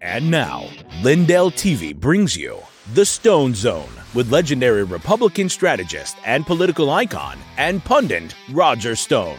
And now, Lindell TV brings you The Stone Zone with legendary Republican strategist and political icon and pundit Roger Stone.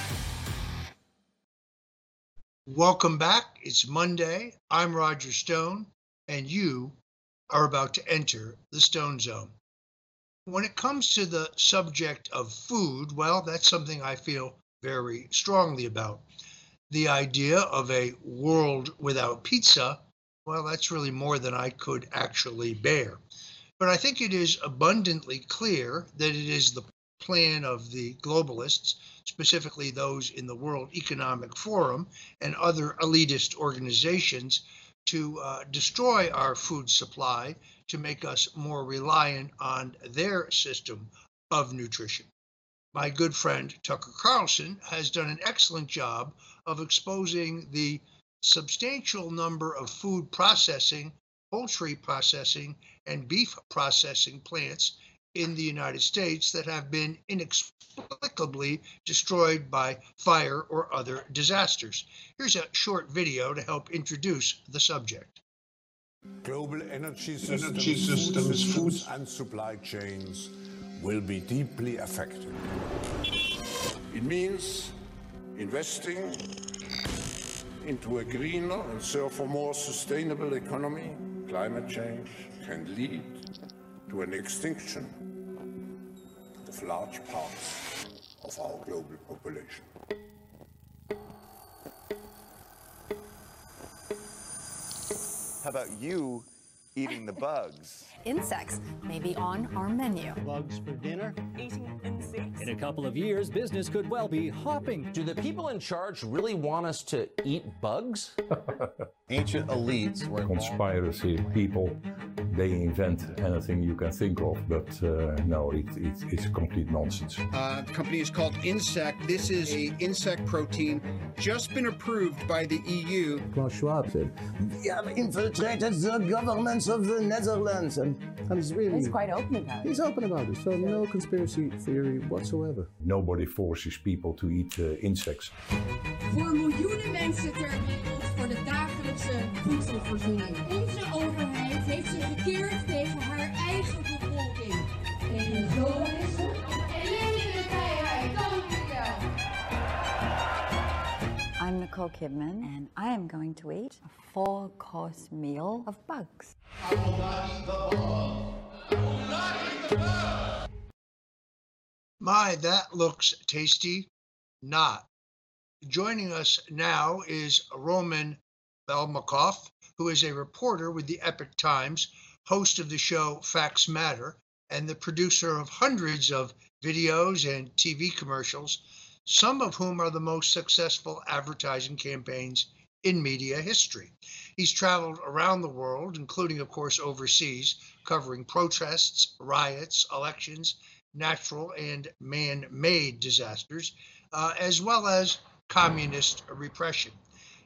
Welcome back. It's Monday. I'm Roger Stone, and you are about to enter the Stone Zone. When it comes to the subject of food, well, that's something I feel very strongly about. The idea of a world without pizza, well, that's really more than I could actually bear. But I think it is abundantly clear that it is the plan of the globalists, specifically those in the World Economic Forum and other elitist organizations, to uh, destroy our food supply to make us more reliant on their system of nutrition. My good friend Tucker Carlson has done an excellent job of exposing the substantial number of food processing, poultry processing, and beef processing plants in the United States that have been inexplicably destroyed by fire or other disasters. Here's a short video to help introduce the subject. Global energy systems, Energy systems, food and supply chains will be deeply affected. It means investing into a greener and therefore more sustainable economy. Climate change can lead to an extinction of large parts of our global population. How about you eating the bugs? Insects may be on our menu. Bugs for dinner. In a couple of years, business could well be hopping. Do the people in charge really want us to eat bugs? Ancient elites were conspiracy people they invent anything you can think of but uh, no it, it, it's complete nonsense Uh, the company is called Insect. This is a insect protein just been approved by the EU. Klaus Schwab said, We have infiltrated the governments of the Netherlands. And, and he's really. He's quite open about it. He's open about it. So, no conspiracy theory whatsoever. nobody forces people to eat uh, insects Voor miljoenen mensen ter wereld voor de dagelijkse voedselvoorziening. Onze overheid heeft zich gekeerd tegen haar eigen bevolking. En zo is het. I'm Nicole Kidman, and I am going to eat a four course meal of bugs. My, that looks tasty. Not. Joining us now is Roman Balmakov, who is a reporter with the Epoch Times, host of the show Facts Matter, and the producer of hundreds of videos and TV commercials, some of whom are the most successful advertising campaigns in media history. He's traveled around the world, including, of course, overseas, covering protests, riots, elections, natural and man made disasters, uh, as well as communist repression.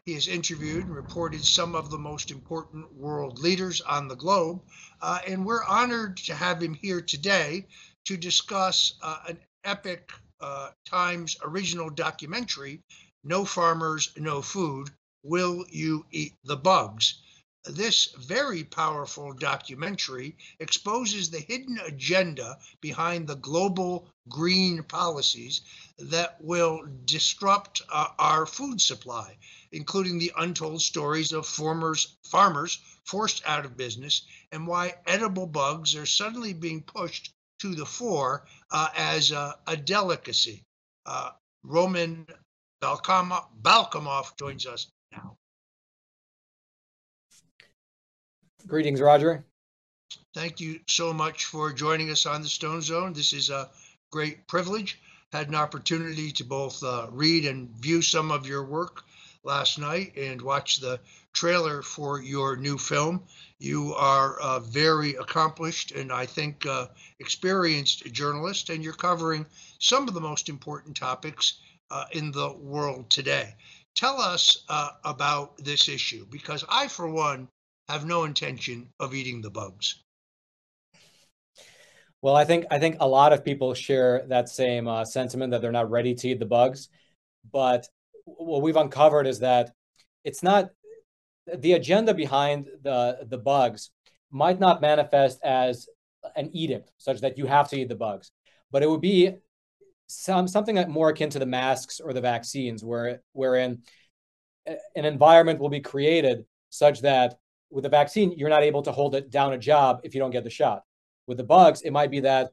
He has interviewed and reported some of the most important world leaders on the globe, uh, and we're honored to have him here today to discuss uh, an Epoch uh, Times original documentary, No Farmers, No Food Will You Eat the Bugs? This very powerful documentary exposes the hidden agenda behind the global green policies that will disrupt uh, our food supply, including the untold stories of farmers, farmers forced out of business and why edible bugs are suddenly being pushed to the fore uh, as a, a delicacy. Uh, Roman Balkamov joins us now. Greetings, Roger. Thank you so much for joining us on the Stone Zone. This is a great privilege. Had an opportunity to both uh, read and view some of your work last night and watch the trailer for your new film. You are a very accomplished and I think uh, experienced journalist, and you're covering some of the most important topics uh, in the world today. Tell us uh, about this issue because I, for one, have no intention of eating the bugs. Well, I think I think a lot of people share that same uh, sentiment that they're not ready to eat the bugs, but what we've uncovered is that it's not the agenda behind the the bugs might not manifest as an edict such that you have to eat the bugs, but it would be some something more akin to the masks or the vaccines, where wherein an environment will be created such that with a vaccine you're not able to hold it down a job if you don't get the shot. With the bugs, it might be that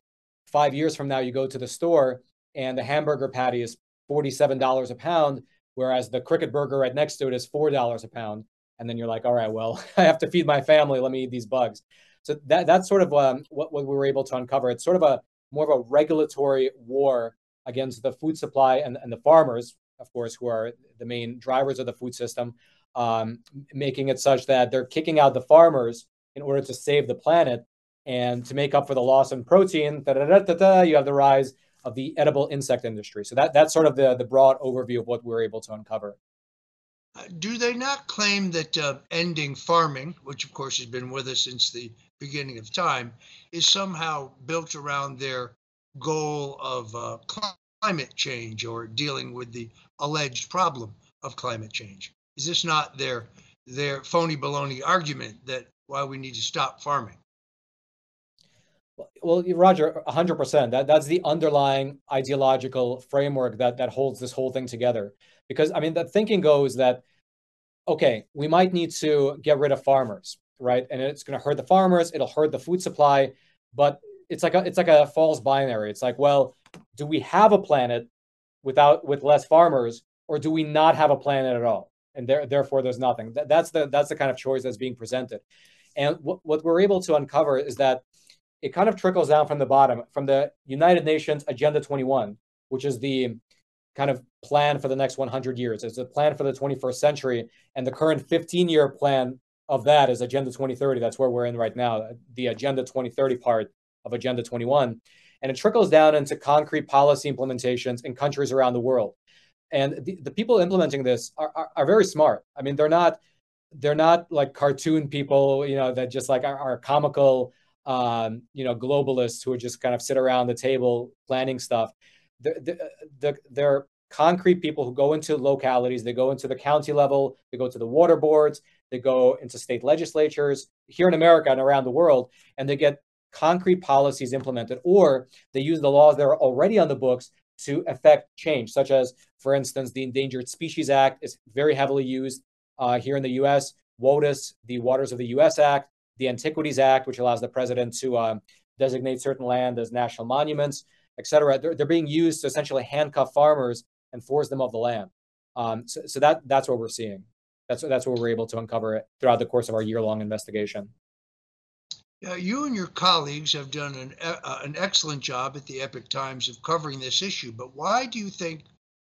five years from now you go to the store and the hamburger patty is forty-seven dollars a pound, whereas the cricket burger right next to it is four dollars a pound and then you're like, all right, well, I have to feed my family. Let me eat these bugs. So that that's sort of um, what, what we were able to uncover. It's sort of a more of a regulatory war against the food supply and, and the farmers, of course, who are the main drivers of the food system, um, making it such that they're kicking out the farmers in order to save the planet and to make up for the loss in protein. you have the rise of the edible insect industry. So that that's sort of the the broad overview of what we we're able to uncover. Uh, do they not claim that uh, ending farming, which of course has been with us since the beginning of time, is somehow built around their goal of uh, climate change or dealing with the alleged problem of climate change? Is this not their their phony baloney argument that why we need to stop farming? Well, Roger, 100%. That that's the underlying ideological framework that that holds this whole thing together because I mean the thinking goes that okay, we might need to get rid of farmers, right? And it's going to hurt the farmers, it'll hurt the food supply, but it's like a it's like a false binary. It's like, well, do we have a planet without with less farmers or do we not have a planet at all? And there, therefore there's nothing. That, that's the that's the kind of choice that's being presented. And what, what we're able to uncover is that it kind of trickles down from the bottom, from the United Nations Agenda 21, which is the kind of plan for the next 100 years. It's a plan for the 21st century. And the current 15 year plan of that is Agenda 2030. That's where we're in right now, the Agenda 2030 part of Agenda 21. And it trickles down into concrete policy implementations in countries around the world. And the, the people implementing this are, are, are, very smart. I mean, they're not they're not like cartoon people, you know, that just like are, are comical, um, you know, globalists who are just kind of sit around the table planning stuff the, the, they're concrete people who go into localities, they go into the county level, they go to the water boards, they go into state legislatures here in America and around the world, and they get concrete policies implemented, or they use the laws that are already on the books to affect change, such as, for instance, the Endangered Species Act is very heavily used uh, here in the US, WOTUS, the Waters of the US Act, the Antiquities Act, which allows the president to uh, designate certain land as national monuments et cetera, they're, they're being used to essentially handcuff farmers and force them off the land. Um, so, so that that's what we're seeing. That's that's what we're able to uncover it throughout the course of our year-long investigation. Yeah, you and your colleagues have done an uh, an excellent job at the Epoch Times of covering this issue. But why do you think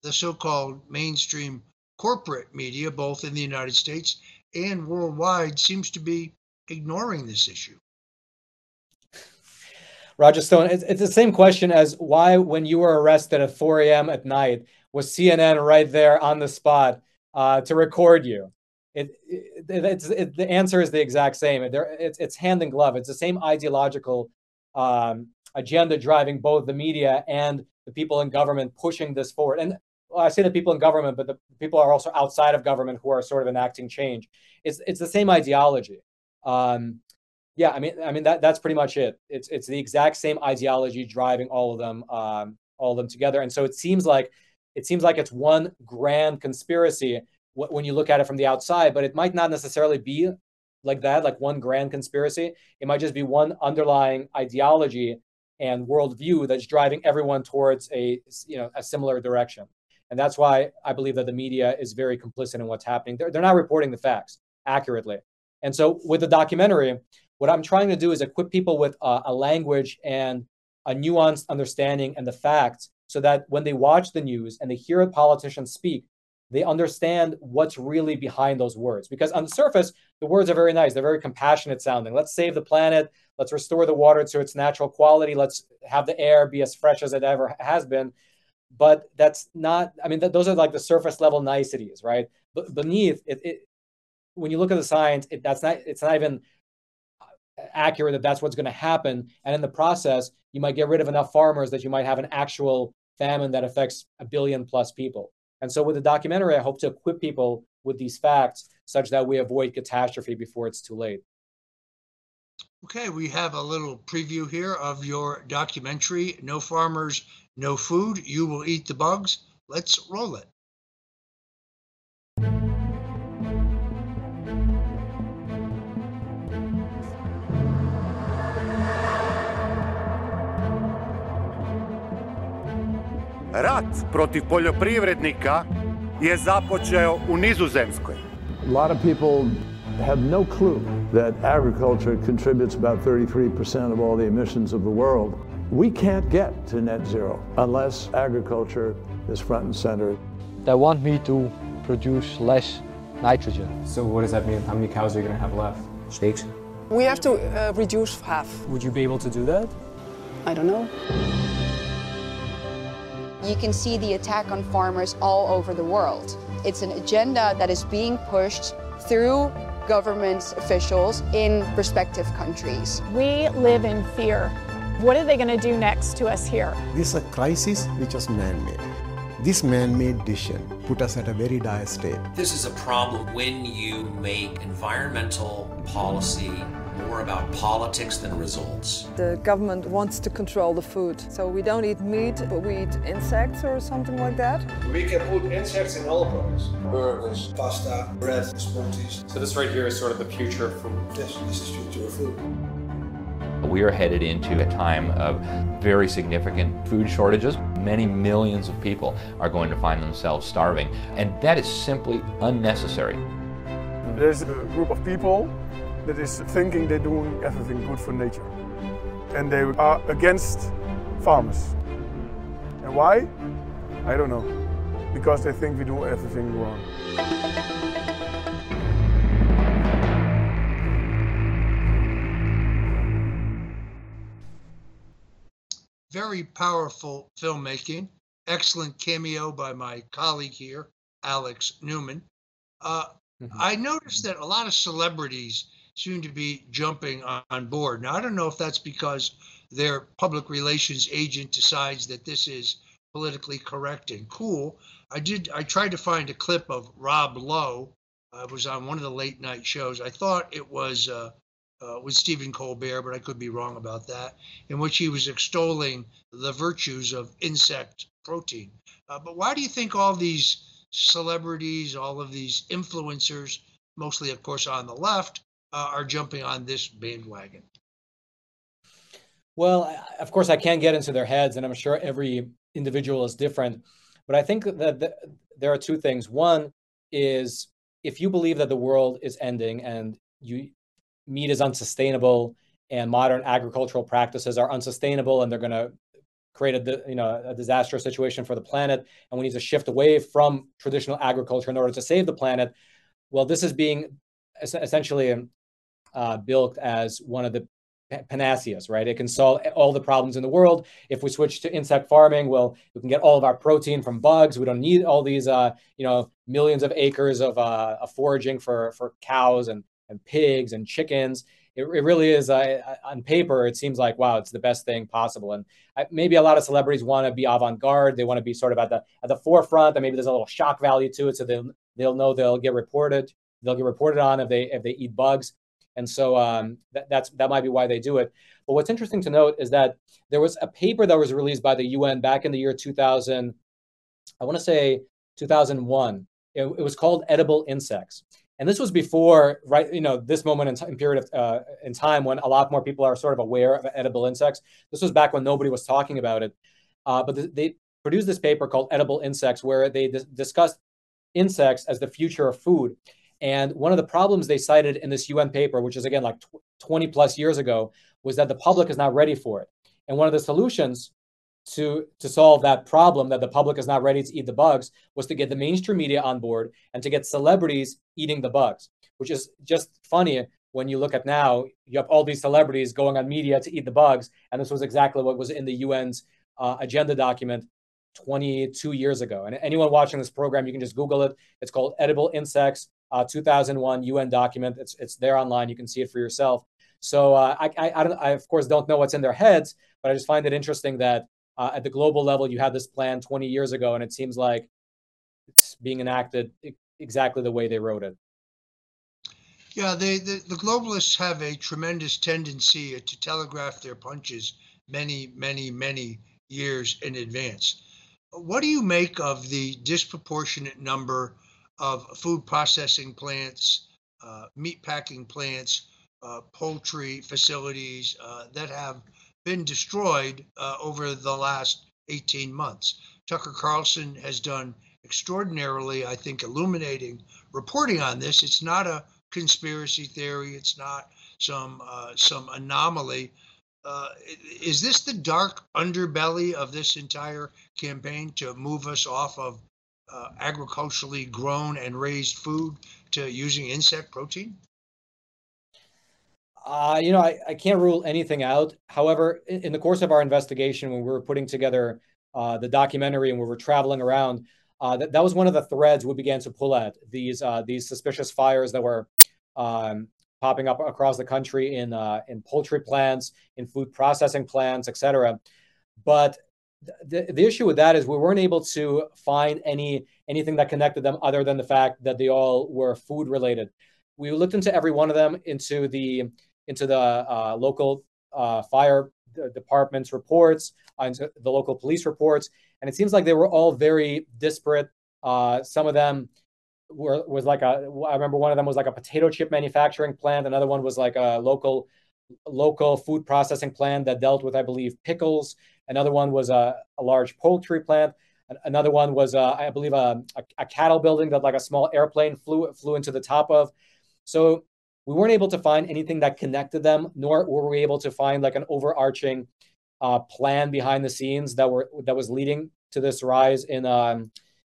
the so-called mainstream corporate media, both in the United States and worldwide, seems to be ignoring this issue? Roger Stone, it's, it's the same question as why, when you were arrested at 4 a.m. at night, was CNN right there on the spot uh, to record you? It, it, it's, it, the answer is the exact same. it's, it's hand in glove. It's the same ideological um, agenda driving both the media and the people in government pushing this forward. And I say the people in government, but the people are also outside of government who are sort of enacting change. It's, it's the same ideology. Um, yeah, I mean, I mean that that's pretty much it. It's it's the exact same ideology driving all of them, um, all of them together. And so it seems like it seems like it's one grand conspiracy when you look at it from the outside, but it might not necessarily be like that, like one grand conspiracy. It might just be one underlying ideology and worldview that's driving everyone towards a you know a similar direction. And that's why I believe that the media is very complicit in what's happening. They're, they're not reporting the facts accurately. And so with the documentary, what I'm trying to do is equip people with a, a language and a nuanced understanding and the facts so that when they watch the news and they hear a politician speak, they understand what's really behind those words. Because on the surface, the words are very nice, they're very compassionate sounding. Let's save the planet, let's restore the water to its natural quality, let's have the air be as fresh as it ever has been. But that's not, I mean, th- those are like the surface level niceties, right? But beneath it, it when you look at the science, it, that's not, it's not even accurate that that's what's going to happen. And in the process, you might get rid of enough farmers that you might have an actual famine that affects a billion plus people. And so with the documentary, I hope to equip people with these facts such that we avoid catastrophe before it's too late. Okay, we have a little preview here of your documentary, No Farmers, No Food, You Will Eat the Bugs. Let's roll it. Rat protiv poljoprivrednika je započeo u Nizozemskoj. A lot of people have no clue that agriculture contributes about 33% of all the emissions of the world. We can't get to net zero unless agriculture is front and center. They want me to produce less nitrogen. So what does that mean? How many cows are you going to have left? Steaks. We have to uh, reduce half. Would you be able to do that? I don't know. You can see the attack on farmers all over the world. It's an agenda that is being pushed through government officials in respective countries. We live in fear. What are they going to do next to us here? This is a crisis which was man-made. This man-made decision put us at a very dire state. This is a problem when you make environmental policy more about politics than results. The government wants to control the food. So we don't eat meat, but we eat insects or something like that. We can put insects in all products. Burgers, pasta, bread, smoothies. So this right here is sort of the future of food. Yes, this is future of food. We are headed into a time of very significant food shortages. Many millions of people are going to find themselves starving, and that is simply unnecessary. There's a group of people that is thinking they're doing everything good for nature. And they are against farmers. And why? I don't know. Because they think we do everything wrong. Very powerful filmmaking. Excellent cameo by my colleague here, Alex Newman. Uh, mm-hmm. I noticed that a lot of celebrities seem to be jumping on board. Now, I don't know if that's because their public relations agent decides that this is politically correct and cool. I did. I tried to find a clip of Rob Lowe. I uh, was on one of the late night shows. I thought it was uh, uh, with Stephen Colbert, but I could be wrong about that. In which he was extolling the virtues of insect protein. Uh, but why do you think all these celebrities, all of these influencers, mostly, of course, on the left, uh, are jumping on this bandwagon? Well, of course, I can't get into their heads, and I'm sure every individual is different. But I think that the, there are two things. One is if you believe that the world is ending and you meat is unsustainable and modern agricultural practices are unsustainable and they're going to create a you know a disastrous situation for the planet and we need to shift away from traditional agriculture in order to save the planet well this is being essentially uh, built as one of the panaceas, right? It can solve all the problems in the world. If we switch to insect farming, well, we can get all of our protein from bugs. We don't need all these, uh, you know, millions of acres of, uh, of foraging for for cows and and pigs and chickens. It, it really is. Uh, on paper, it seems like wow, it's the best thing possible. And I, maybe a lot of celebrities want to be avant-garde. They want to be sort of at the at the forefront, and maybe there's a little shock value to it, so they'll they'll know they'll get reported. They'll get reported on if they if they eat bugs. And so um, that, that's that might be why they do it. But what's interesting to note is that there was a paper that was released by the UN back in the year 2000. I want to say 2001. It, it, was called Edible Insects, and this was before, right? You know, this moment in, t- period of uh, in time when a lot more people are sort of aware of edible insects. This was back when nobody was talking about it. Uh, but th- they produced this paper called Edible Insects, where they dis- discussed insects as the future of food. And one of the problems they cited in this UN paper, which is again like 20 plus years ago, was that the public is not ready for it. And one of the solutions to to solve that problem that the public is not ready to eat the bugs was to get the mainstream media on board and to get celebrities eating the bugs, which is just funny when you look at now. You have all these celebrities going on media to eat the bugs, and this was exactly what was in the UN's uh, agenda document 22 years ago. And anyone watching this program, you can just Google it. It's called Edible Insects, uh, 2001 UN document. It's it's there online. You can see it for yourself. So uh, I, I, I, don't, I of course don't know what's in their heads, but I just find it interesting that uh, at the global level you had this plan 20 years ago, and it seems like it's being enacted exactly the way they wrote it. Yeah, they, the, the globalists have a tremendous tendency to telegraph their punches many, many, many years in advance. What do you make of the disproportionate number of food processing plants, uh, meat packing plants, uh, poultry facilities uh, that have been destroyed uh, over the last 18 months? Tucker Carlson has done extraordinarily, I think, illuminating reporting on this. It's not a conspiracy theory. It's not some uh, some anomaly. Uh, is this the dark underbelly of this entire campaign to move us off of uh, agriculturally grown and raised food to using insect protein? Uh, you know, I, I can't rule anything out. However, in, in, the course of our investigation, when we were putting together uh, the documentary and we were traveling around, uh, that, that was one of the threads we began to pull at these uh, these suspicious fires that were um, popping up across the country in uh, in poultry plants, in food processing plants, etc. But the, the issue with that is we weren't able to find any anything that connected them other than the fact that they all were food related. We looked into every one of them, into the into the uh, local uh, fire department's reports, uh, into the local police reports, and it seems like they were all very disparate. Uh, some of them were was like a I remember one of them was like a potato chip manufacturing plant. Another one was like a local local food processing plant that dealt with I believe pickles. Another one was a, a large poultry plant. Another one was uh, I believe a, a, a cattle building that like a small airplane flew flew into the top of. So we weren't able to find anything that connected them, nor were we able to find like an overarching uh, plan behind the scenes that were that was leading to this rise in um,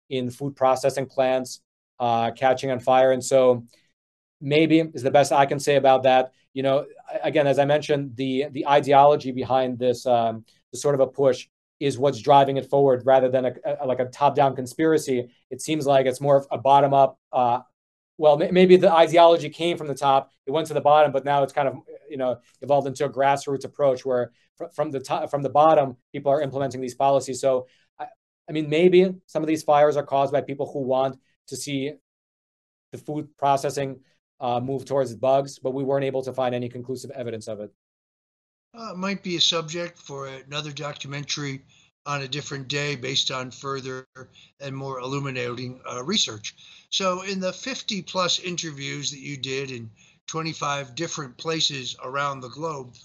in food processing plants uh, catching on fire. And so maybe is the best I can say about that. You know, again, as I mentioned, the the ideology behind this, um, sort of a push is what's driving it forward rather than a, a like a top down conspiracy. It seems like it's more of a bottom up. Uh, well, maybe the ideology came from the top, it went to the bottom, but now it's kind of you know evolved into a grassroots approach where from the top from the bottom people are implementing these policies. So, I, I mean, maybe some of these fires are caused by people who want to see the food processing uh, move towards bugs, but we weren't able to find any conclusive evidence of it. Uh, might be a subject for another documentary on a different day based on further and more illuminating uh, research. So, in the 50 plus interviews that you did in 25 different places around the globe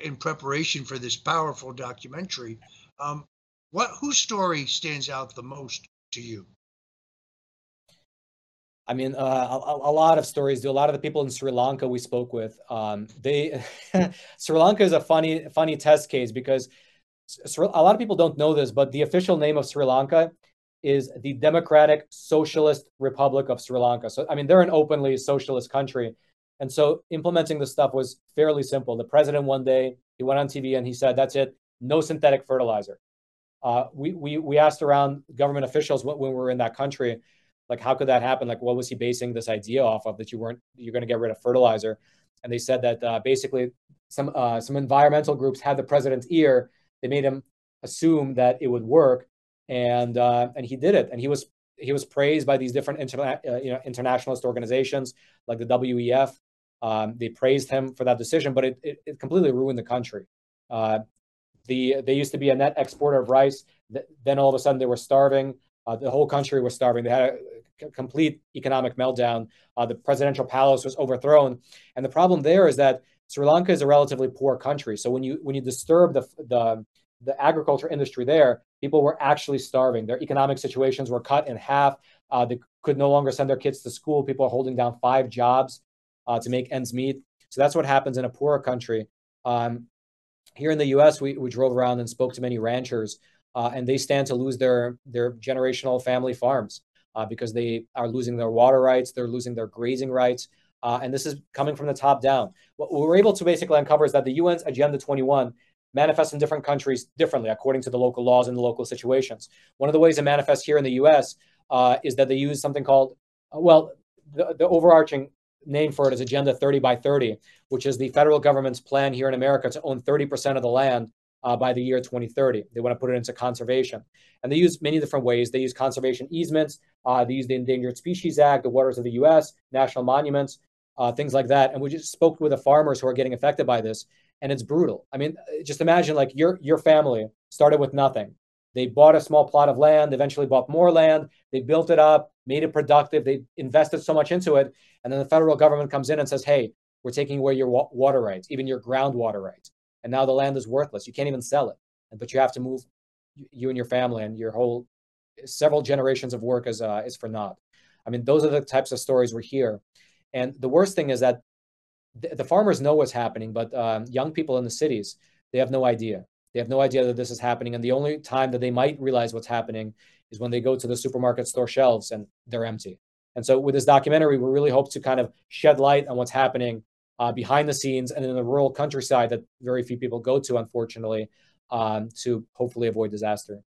in preparation for this powerful documentary, um, what whose story stands out the most to you? I mean, uh, a, a, lot of stories do. A lot of the people in Sri Lanka we spoke with, um, they Sri Lanka is a funny, funny test case because a lot of people don't know this, but the official name of Sri Lanka is the Democratic Socialist Republic of Sri Lanka. So, I mean, they're an openly socialist country, and so implementing this stuff was fairly simple. The president one day he went on TV and he said, "That's it, no synthetic fertilizer." Uh, we we we asked around government officials when we were in that country like how could that happen? Like what was he basing this idea off of that you weren't you're going to get rid of fertilizer? And they said that uh, basically some uh, some environmental groups had the president's ear. They made him assume that it would work and uh, and he did it. And he was he was praised by these different interna- uh, you know internationalist organizations like the WEF um, they praised him for that decision but it, it, it completely ruined the country. Uh, the they used to be a net exporter of rice. Then all of a sudden they were starving. Uh, the whole country was starving. They had complete economic meltdown. Uh, the presidential palace was overthrown, and the problem there is that Sri Lanka is a relatively poor country. So when you when you disturb the the the agriculture industry there, people were actually starving. Their economic situations were cut in half. Uh, they could no longer send their kids to school. People are holding down five jobs uh, to make ends meet. So that's what happens in a poorer country. Um, here in the U.S., we, we drove around and spoke to many ranchers, uh, and they stand to lose their their generational family farms uh, because they are losing their water rights, they're losing their grazing rights, uh, and this is coming from the top down. What we were able to basically uncover is that the UN's Agenda 21 manifests in different countries differently according to the local laws and the local situations. One of the ways it manifests here in the U.S. Uh, is that they use something called, well, the, the overarching name for it is Agenda 30 by 30, which is the federal government's plan here in America to own 30% of the land uh, by the year 2030. They want to put it into conservation. And they use many different ways. They use conservation easements, uh, they use the Endangered Species Act, the waters of the US, national monuments, uh, things like that. And we just spoke with the farmers who are getting affected by this. And it's brutal. I mean, just imagine like your your family started with nothing. They bought a small plot of land, eventually bought more land, they built it up, made it productive, they invested so much into it. And then the federal government comes in and says, hey, we're taking away your wa- water rights, even your groundwater rights. And now the land is worthless. You can't even sell it. But you have to move you and your family and your whole several generations of work is, uh, is for naught. I mean, those are the types of stories we hear. And the worst thing is that the, the farmers know what's happening, but um, young people in the cities, they have no idea. They have no idea that this is happening. And the only time that they might realize what's happening is when they go to the supermarket store shelves and they're empty. And so with this documentary, we really hope to kind of shed light on what's happening uh, behind the scenes and in the rural countryside that very few people go to, unfortunately, um, to hopefully avoid disaster.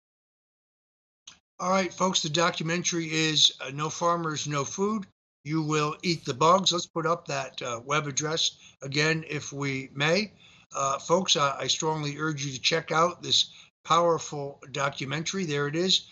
All right, folks, the documentary is uh, No Farmers, No Food. You will eat the bugs. Let's put up that uh, web address again, if we may. Uh, folks, I, I strongly urge you to check out this powerful documentary. There it is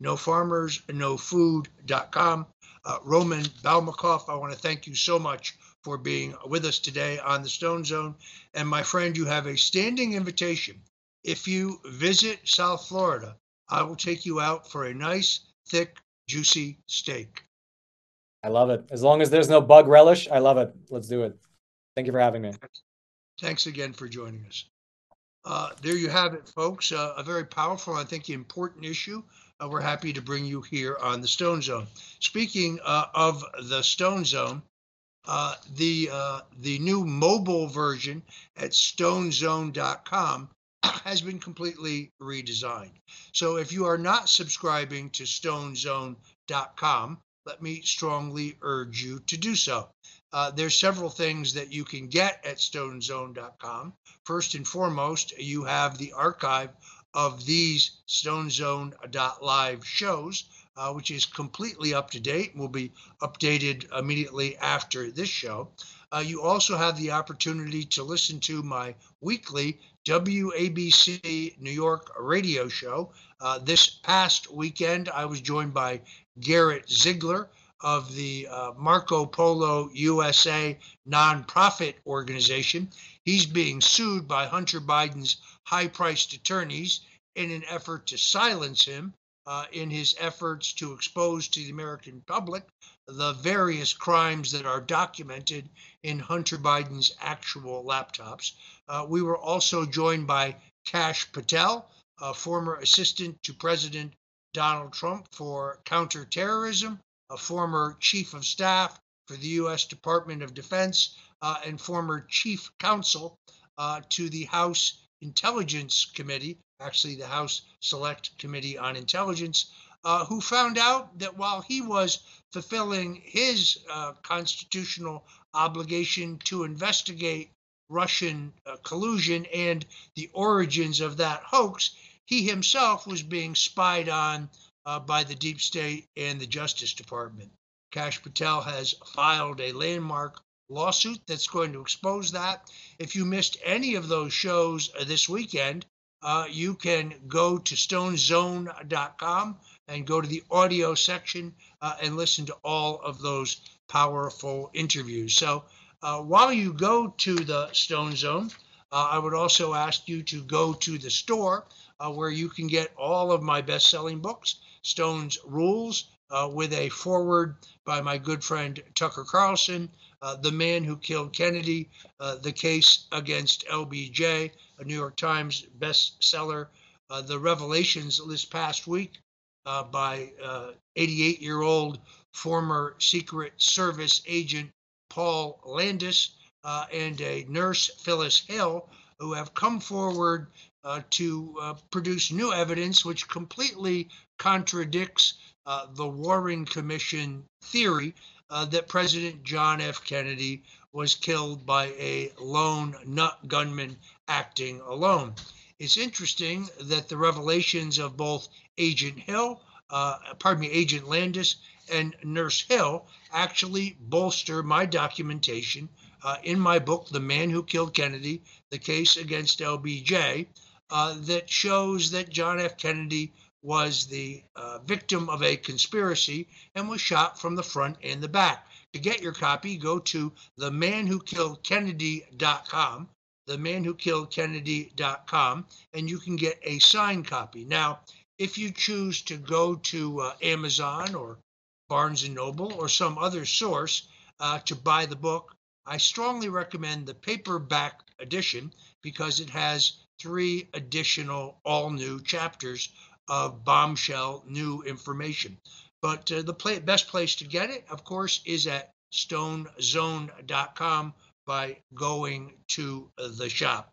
no farmers, no food.com. Uh, Roman Balmakov, I want to thank you so much for being with us today on the Stone Zone. And my friend, you have a standing invitation. If you visit South Florida, I will take you out for a nice, thick, juicy steak. I love it. As long as there's no bug relish, I love it. Let's do it. Thank you for having me. Thanks again for joining us. Uh, there you have it, folks. Uh, a very powerful, I think, important issue. Uh, we're happy to bring you here on the Stone Zone. Speaking uh, of the Stone Zone, uh, the uh, the new mobile version at stonezone.com has been completely redesigned. So if you are not subscribing to stonezone.com, let me strongly urge you to do so. Uh, there's several things that you can get at stonezone.com. First and foremost, you have the archive of these stonezone.live shows, uh, which is completely up to date and will be updated immediately after this show. Uh, you also have the opportunity to listen to my weekly WABC New York radio show. Uh, this past weekend, I was joined by Garrett Ziegler of the uh, Marco Polo USA nonprofit organization. He's being sued by Hunter Biden's high priced attorneys in an effort to silence him uh, in his efforts to expose to the American public the various crimes that are documented in Hunter Biden's actual laptops. Uh, we were also joined by Kash Patel, a former assistant to President Donald Trump for counterterrorism a former chief of staff for the U.S. Department of Defense, uh, and former chief counsel uh, to the House Intelligence Committee, actually, the House Select Committee on Intelligence, uh, who found out that while he was fulfilling his uh, constitutional obligation to investigate Russian uh, collusion and the origins of that hoax, he himself was being spied on uh, by the deep state and the Justice Department. Kash Patel has filed a landmark lawsuit that's going to expose that. If you missed any of those shows uh, this weekend, uh, you can go to stonezone.com and go to the audio section uh, and listen to all of those powerful interviews. So uh, while you go to the Stone Zone, uh, I would also ask you to go to the store uh, where you can get all of my best selling books. Stone's Rules, uh, with a foreword by my good friend Tucker Carlson, uh, The Man Who Killed Kennedy, uh, The Case Against LBJ, a New York Times bestseller, uh, The Revelations this past week uh, by 88 year old former Secret Service agent Paul Landis. and a nurse, Phyllis Hill, who have come forward uh, to uh, produce new evidence which completely contradicts uh, the Warren Commission theory uh, that President John F. Kennedy was killed by a lone nut gunman acting alone. It's interesting that the revelations of both Agent Hill, uh, pardon me, Agent Landis, and Nurse Hill actually bolster my documentation uh, in my book, The Man Who Killed Kennedy The Case Against LBJ, uh, that shows that John F. Kennedy was the uh, victim of a conspiracy and was shot from the front and the back. To get your copy, go to themanwhokilledkennedy.com, themanwhokilledkennedy.com, and you can get a signed copy. Now, if you choose to go to uh, Amazon or Barnes and Noble or some other source uh, to buy the book, I strongly recommend the paperback edition because it has three additional all new chapters of bombshell new information. But uh, the play, best place to get it, of course, is at stonezone.com by going to the shop.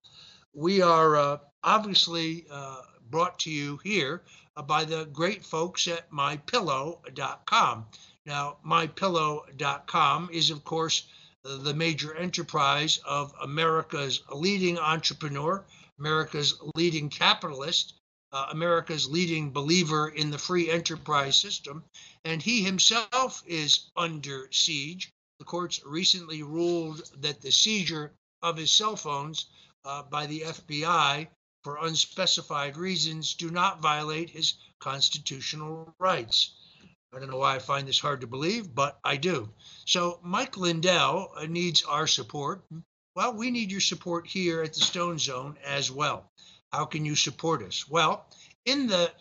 We are uh, obviously uh, brought to you here uh, by the great folks at mypillow.com. Now, mypillow.com is, of course, the major enterprise of America's leading entrepreneur, America's leading capitalist, uh, America's leading believer in the free enterprise system, and he himself is under siege. The courts recently ruled that the seizure of his cell phones uh, by the FBI for unspecified reasons do not violate his constitutional rights. I don't know why I find this hard to believe, but I do. So Mike Lindell uh, needs our support. Well, we need your support here at the Stone Zone as well. How can you support us? Well, in the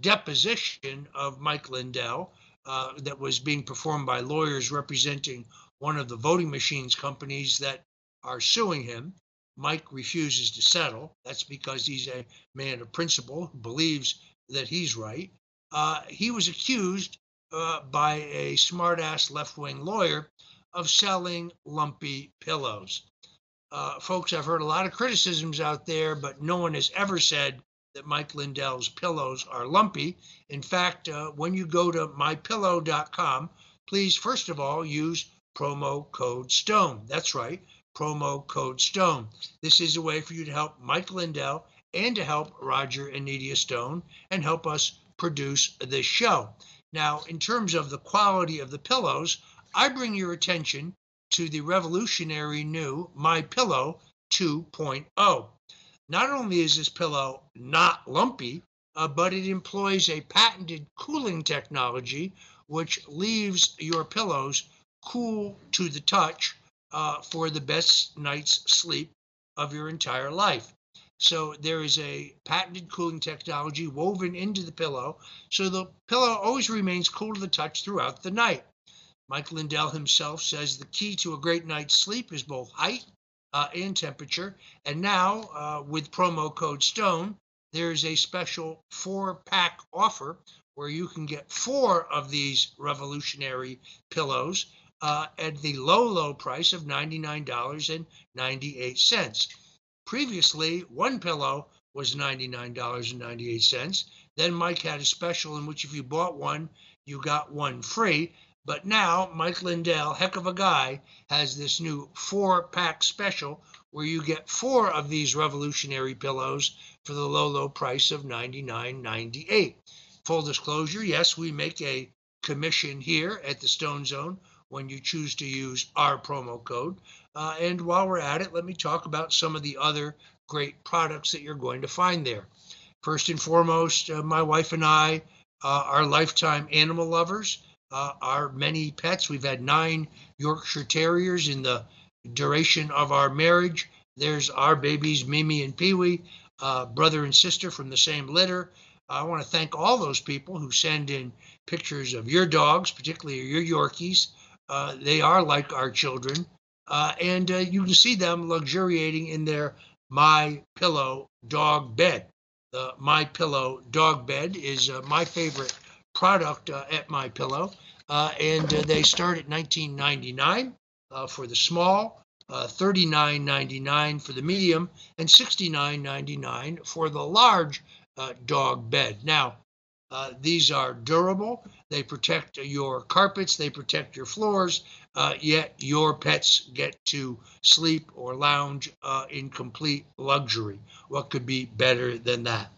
deposition of Mike Lindell uh, that was being performed by lawyers representing one of the voting machines companies that are suing him, Mike refuses to settle. That's because he's a man of principle who believes that he's right. Uh, he was accused uh, by a smartass left wing lawyer of selling lumpy pillows uh, folks, I've heard a lot of criticisms out there, but no one has ever said that Mike Lindell's pillows are lumpy. In fact, uh, when you go to mypillow.com, please first of all use promo code STONE. That's right, promo code STONE. This is a way for you to help Mike Lindell and to help Roger and Nydia Stone and help us produce this show. Now, in terms of the quality of the pillows, I bring your attention to the revolutionary new My Pillow 2.0. Not only is this pillow not lumpy, uh, but it employs a patented cooling technology which leaves your pillows cool to the touch uh, for the best night's sleep of your entire life. So there is a patented cooling technology woven into the pillow, so the pillow always remains cool to the touch throughout the night. Mike Lindell himself says the key to a great night's sleep is both height uh, and temperature. And now, uh, with promo code STONE, there's a special four pack offer where you can get four of these revolutionary pillows uh, at the low, low price of $99.98. Previously, one pillow was $99.98. Then Mike had a special in which if you bought one, you got one free. But now Mike Lindell, heck of a guy, has this new four pack special where you get four of these revolutionary pillows for the low, low price of $99.98. Full disclosure yes, we make a commission here at the Stone Zone when you choose to use our promo code. Uh, and while we're at it, let me talk about some of the other great products that you're going to find there. First and foremost, uh, my wife and I uh, are lifetime animal lovers uh, our many pets. We've had nine Yorkshire Terriers in the duration of our marriage. There's our babies, Mimi and Pee Wee, uh, brother and sister from the same litter. I want to thank all those people who send in pictures of your dogs, particularly your Yorkies. Uh, they are like our children. Uh, and uh, you can see them luxuriating in their My Pillow dog bed. The My Pillow dog bed is uh, my favorite product uh, at My Pillow, uh, and uh, they start at 19.99 uh, for the small, uh, $39.99 for the medium and $69.99 for the large dog bed. Now, uh, these are durable. They protect your carpets, they protect your floors, uh, yet your pets get to sleep or lounge uh, in complete luxury. What could be better than that?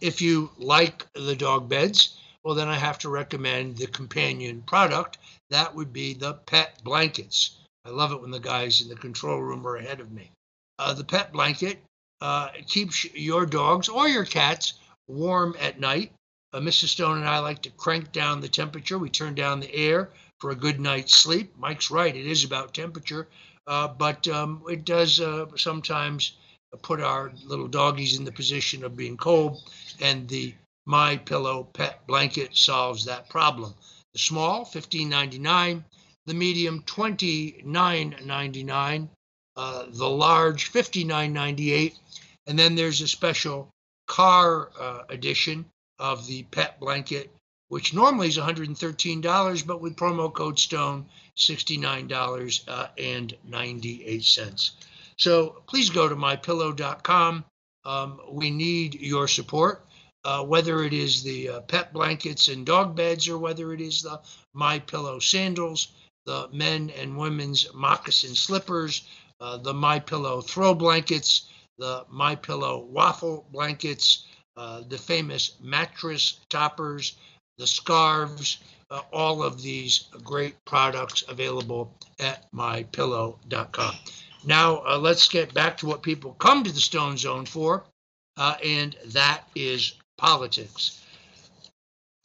If you like the dog beds, well, then I have to recommend the companion product. That would be the pet blankets. I love it when the guys in the control room are ahead of me. Uh, the pet blanket uh, keeps your dogs or your cats warm at night. Uh, Mrs. Stone and I like to crank down the temperature. We turn down the air for a good night's sleep. Mike's right; it is about temperature, uh, but um, it does uh, sometimes put our little doggies in the position of being cold, and the My Pillow pet blanket solves that problem. The small, $15.99 the medium $29.99, uh, the large $59.98, and then there's a special car uh, edition of the pet blanket, which normally is $113, but with promo code STONE, $69.98. Uh, so please go to mypillow.com. Um, we need your support. Uh, whether it is the uh, pet blankets and dog beds or whether it is the my pillow sandals the men and women's moccasin slippers, uh, the My Pillow throw blankets, the My Pillow waffle blankets, uh, the famous mattress toppers, the scarves, uh, all of these great products available at mypillow.com. Now, let's get back to what people come to the Stone Zone for, uh, and that is politics.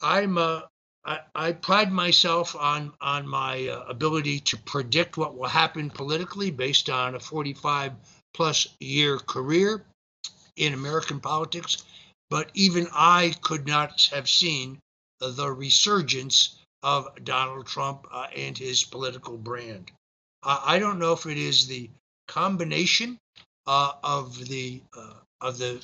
I'm uh, I, I pride myself on on my uh, ability to predict what will happen politically based on a 45 plus year career in American politics. But even I could not have seen the resurgence of Donald Trump uh, and his political brand. Uh, I don't know if it is the combination uh, of the uh, of the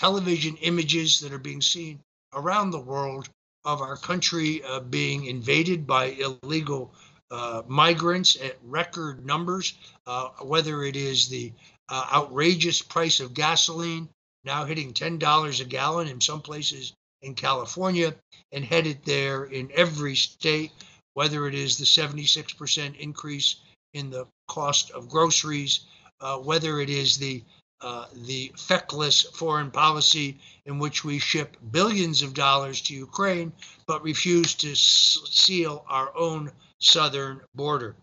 television images that are being seen around the world of our country uh, being invaded by illegal uh, migrants at record numbers, uh, whether it is the uh, outrageous price of gasoline now hitting $10 a gallon in some places in California and headed there in every state, whether it is the 76% increase in the cost of groceries, uh, whether it is the uh, the feckless foreign policy in which we ship billions of dollars to Ukraine but refuse to seal our own southern border.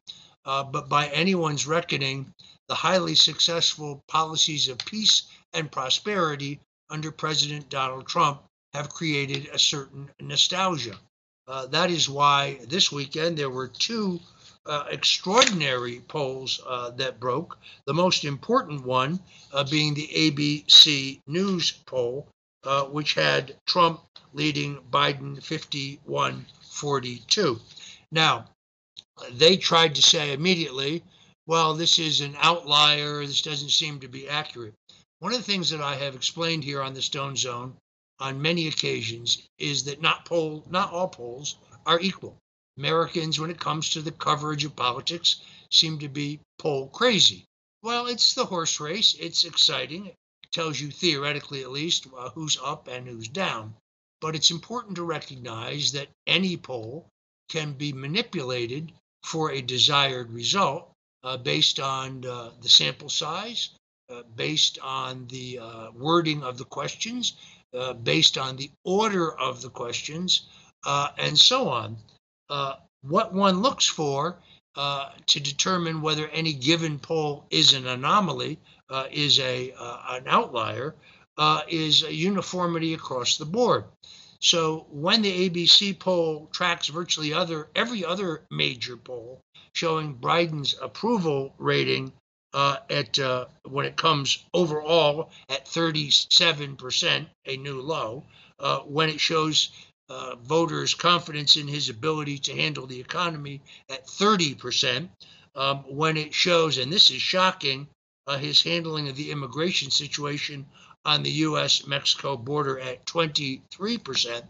Uh, but by anyone's reckoning, the highly successful policies of peace and prosperity under President Donald Trump have created a certain nostalgia. Uh, that is why this weekend there were two uh, extraordinary polls uh, that broke. The most important one uh, being the ABC News poll, uh, which had Trump leading Biden 51 42. Now, they tried to say immediately, well, this is an outlier. This doesn't seem to be accurate. One of the things that I have explained here on the Stone Zone on many occasions is that not poll, not all polls are equal. Americans, when it comes to the coverage of politics, seem to be poll crazy. Well, it's the horse race. It's exciting. It tells you, theoretically at least, uh, who's up and who's down. But it's important to recognize that any poll can be manipulated for a desired result uh, based on uh, the sample size, uh, based on the uh, wording of the questions, based on the order of the questions, and so on uh, what one looks for uh, to determine whether any given poll is an anomaly, uh, is a uh, an outlier, uh, is a uniformity across the board. So when the ABC poll tracks virtually other every other major poll showing Biden's approval rating uh, at when it comes overall at 37%, a new low, when it shows uh, voters' confidence in his ability to handle the economy at 30%, um, when it shows, and this is shocking, uh, his handling of the immigration situation on the U.S. Mexico border at 23%.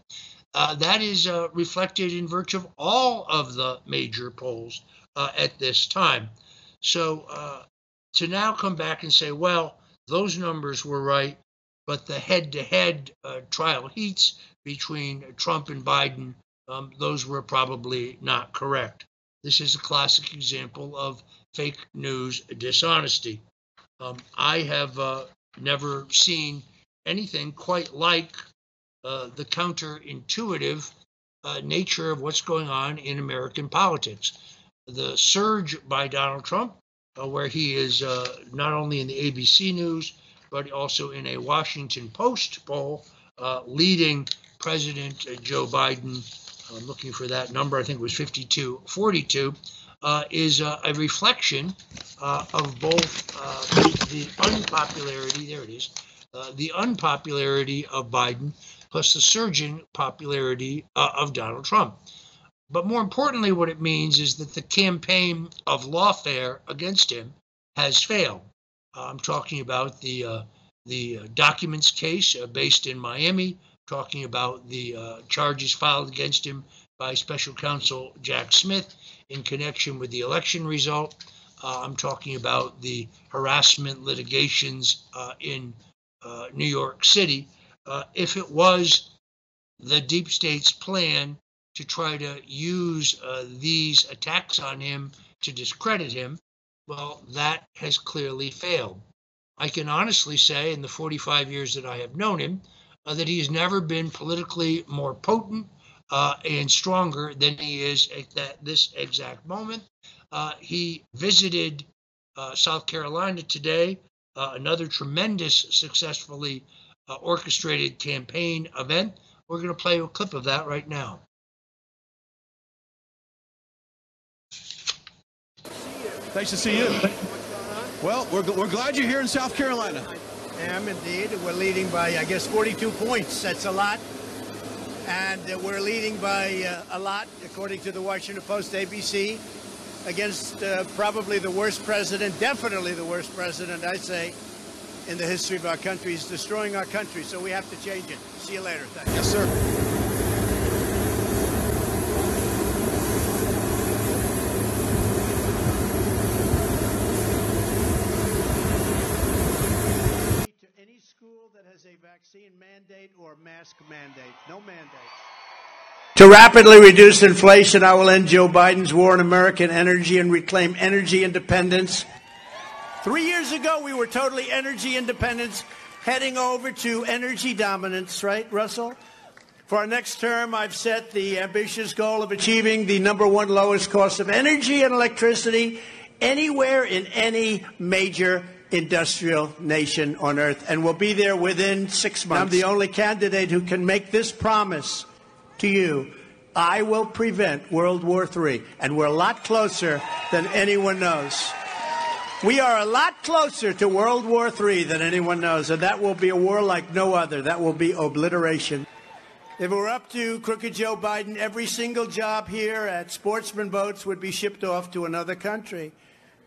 Uh, that is uh, reflected in virtue of all of the major polls uh, at this time. So, uh, to now come back and say, well, those numbers were right, but the head to head trial heats between Trump and Biden, um, those were probably not correct. This is a classic example of fake news dishonesty. Um, I have uh, never seen anything quite like uh, the counterintuitive uh, nature of what's going on in American politics. The surge by Donald Trump, uh, where he is uh, not only in the ABC News, but also in a Washington Post poll, uh, leading President Joe Biden. I'm looking for that number, I think it was 52 42, uh, is uh, a reflection uh, of both the unpopularity, there it is, the unpopularity of Biden plus the surging popularity uh, of Donald Trump. But more importantly, what it means is that the campaign of lawfare against him has failed. Uh, I'm talking about the uh, the uh, documents case uh, based in Miami, talking about the uh, charges filed against him by special counsel Jack Smith in connection with the election result. I'm talking about the harassment litigations in New York City uh, if it was the deep state's plan to try to use uh, these attacks on him to discredit him, well, that has clearly failed. I can honestly say, in the 45 years that I have known him, uh, that he has never been politically more potent uh, and stronger than he is at that, this exact moment. Uh, he visited uh, South Carolina today, another tremendous, successfully uh, orchestrated campaign event. We're going to play a clip of that right now. Nice to see you. Well, we're, we're glad you're here in South Carolina. Am indeed. We're leading by, I guess, 42 points. That's a lot. And uh, we're leading by uh, a lot, according to the Washington Post ABC, against uh, probably the worst president, definitely the worst president, I say, in the history of our country. He's destroying our country, so we have to change it. See you later. Thank Yes, sir. Any school that has a vaccine mandate or mask mandate. No mandate. To rapidly reduce inflation, I will end Joe Biden's war on American energy and reclaim energy independence Three years ago, we were totally energy independent, heading over to energy dominance, right, Russell? For our next term, I've set the ambitious goal of achieving the number one lowest cost of energy and electricity anywhere in any major industrial nation on earth, and we'll be there within six months. I'm the only candidate who can make this promise to you. I will prevent World War III, and we're a lot closer than anyone knows. We are a lot closer to World War III than anyone knows, and that will be a war like no other. That will be obliteration. If it were up to crooked Joe Biden, every single job here at Sportsman Boats would be shipped off to another country.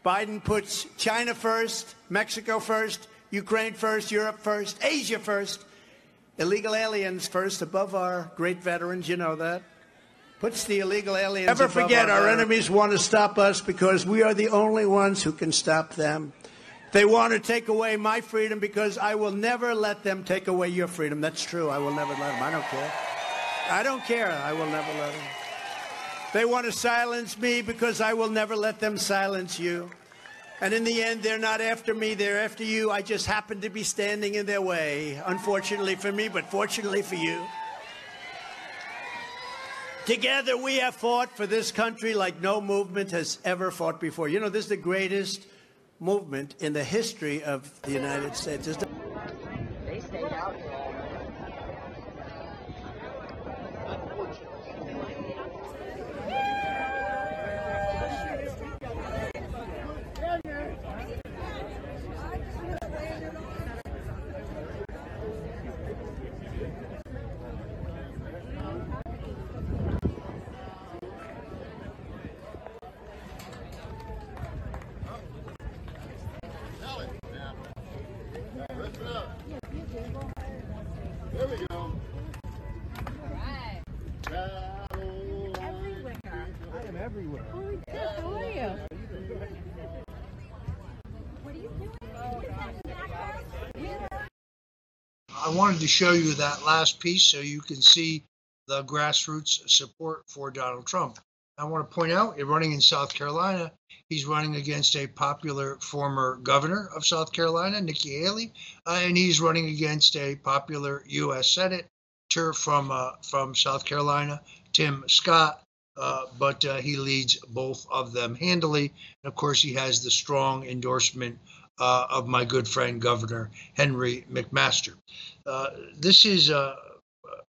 Biden puts China first, Mexico first, Ukraine first, Europe first, Asia first, illegal aliens first, above our great veterans, you know that puts the illegal aliens. Never forget, our, our enemies want to stop us because we are the only ones who can stop them. They want to take away my freedom because I will never let them take away your freedom. That's true. I will never let them. I don't care. I don't care. I will never let them. They want to silence me because I will never let them silence you. And in the end, they're not after me, they're after you. I just happen to be standing in their way. Unfortunately for me, but fortunately for you. Together we have fought for this country like no movement has ever fought before. You know, this is the greatest movement in the history of the United States. I wanted to show you that last piece so you can see the grassroots support for Donald Trump. I want to point out, running in South Carolina, he's running against a popular former governor of South Carolina, Nikki Haley, uh, and he's running against a popular U.S. Senator from uh, from South Carolina, Tim Scott. Uh, but uh, he leads both of them handily. And of course, he has the strong endorsement uh, of my good friend Governor Henry McMaster. Uh, this is uh,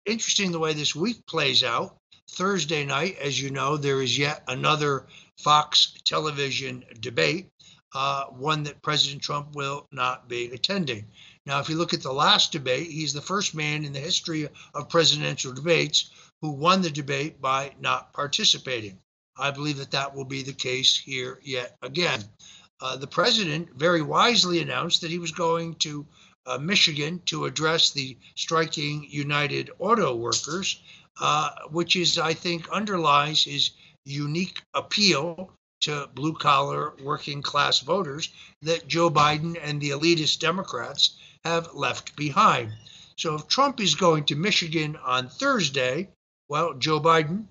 interesting the way this week plays out. Thursday night, as you know, there is yet another Fox television debate, uh, one that President Trump will not be attending. Now, if you look at the last debate, he's the first man in the history of presidential debates who won the debate by not participating. I believe that that will be the case here yet again uh, the president very wisely announced that he was going to uh, Michigan to address the striking United Auto Workers, uh, which is, I think, underlies his unique appeal to blue collar working class voters that Joe Biden and the elitist Democrats have left behind. So if Trump is going to Michigan on Thursday, well, Joe Biden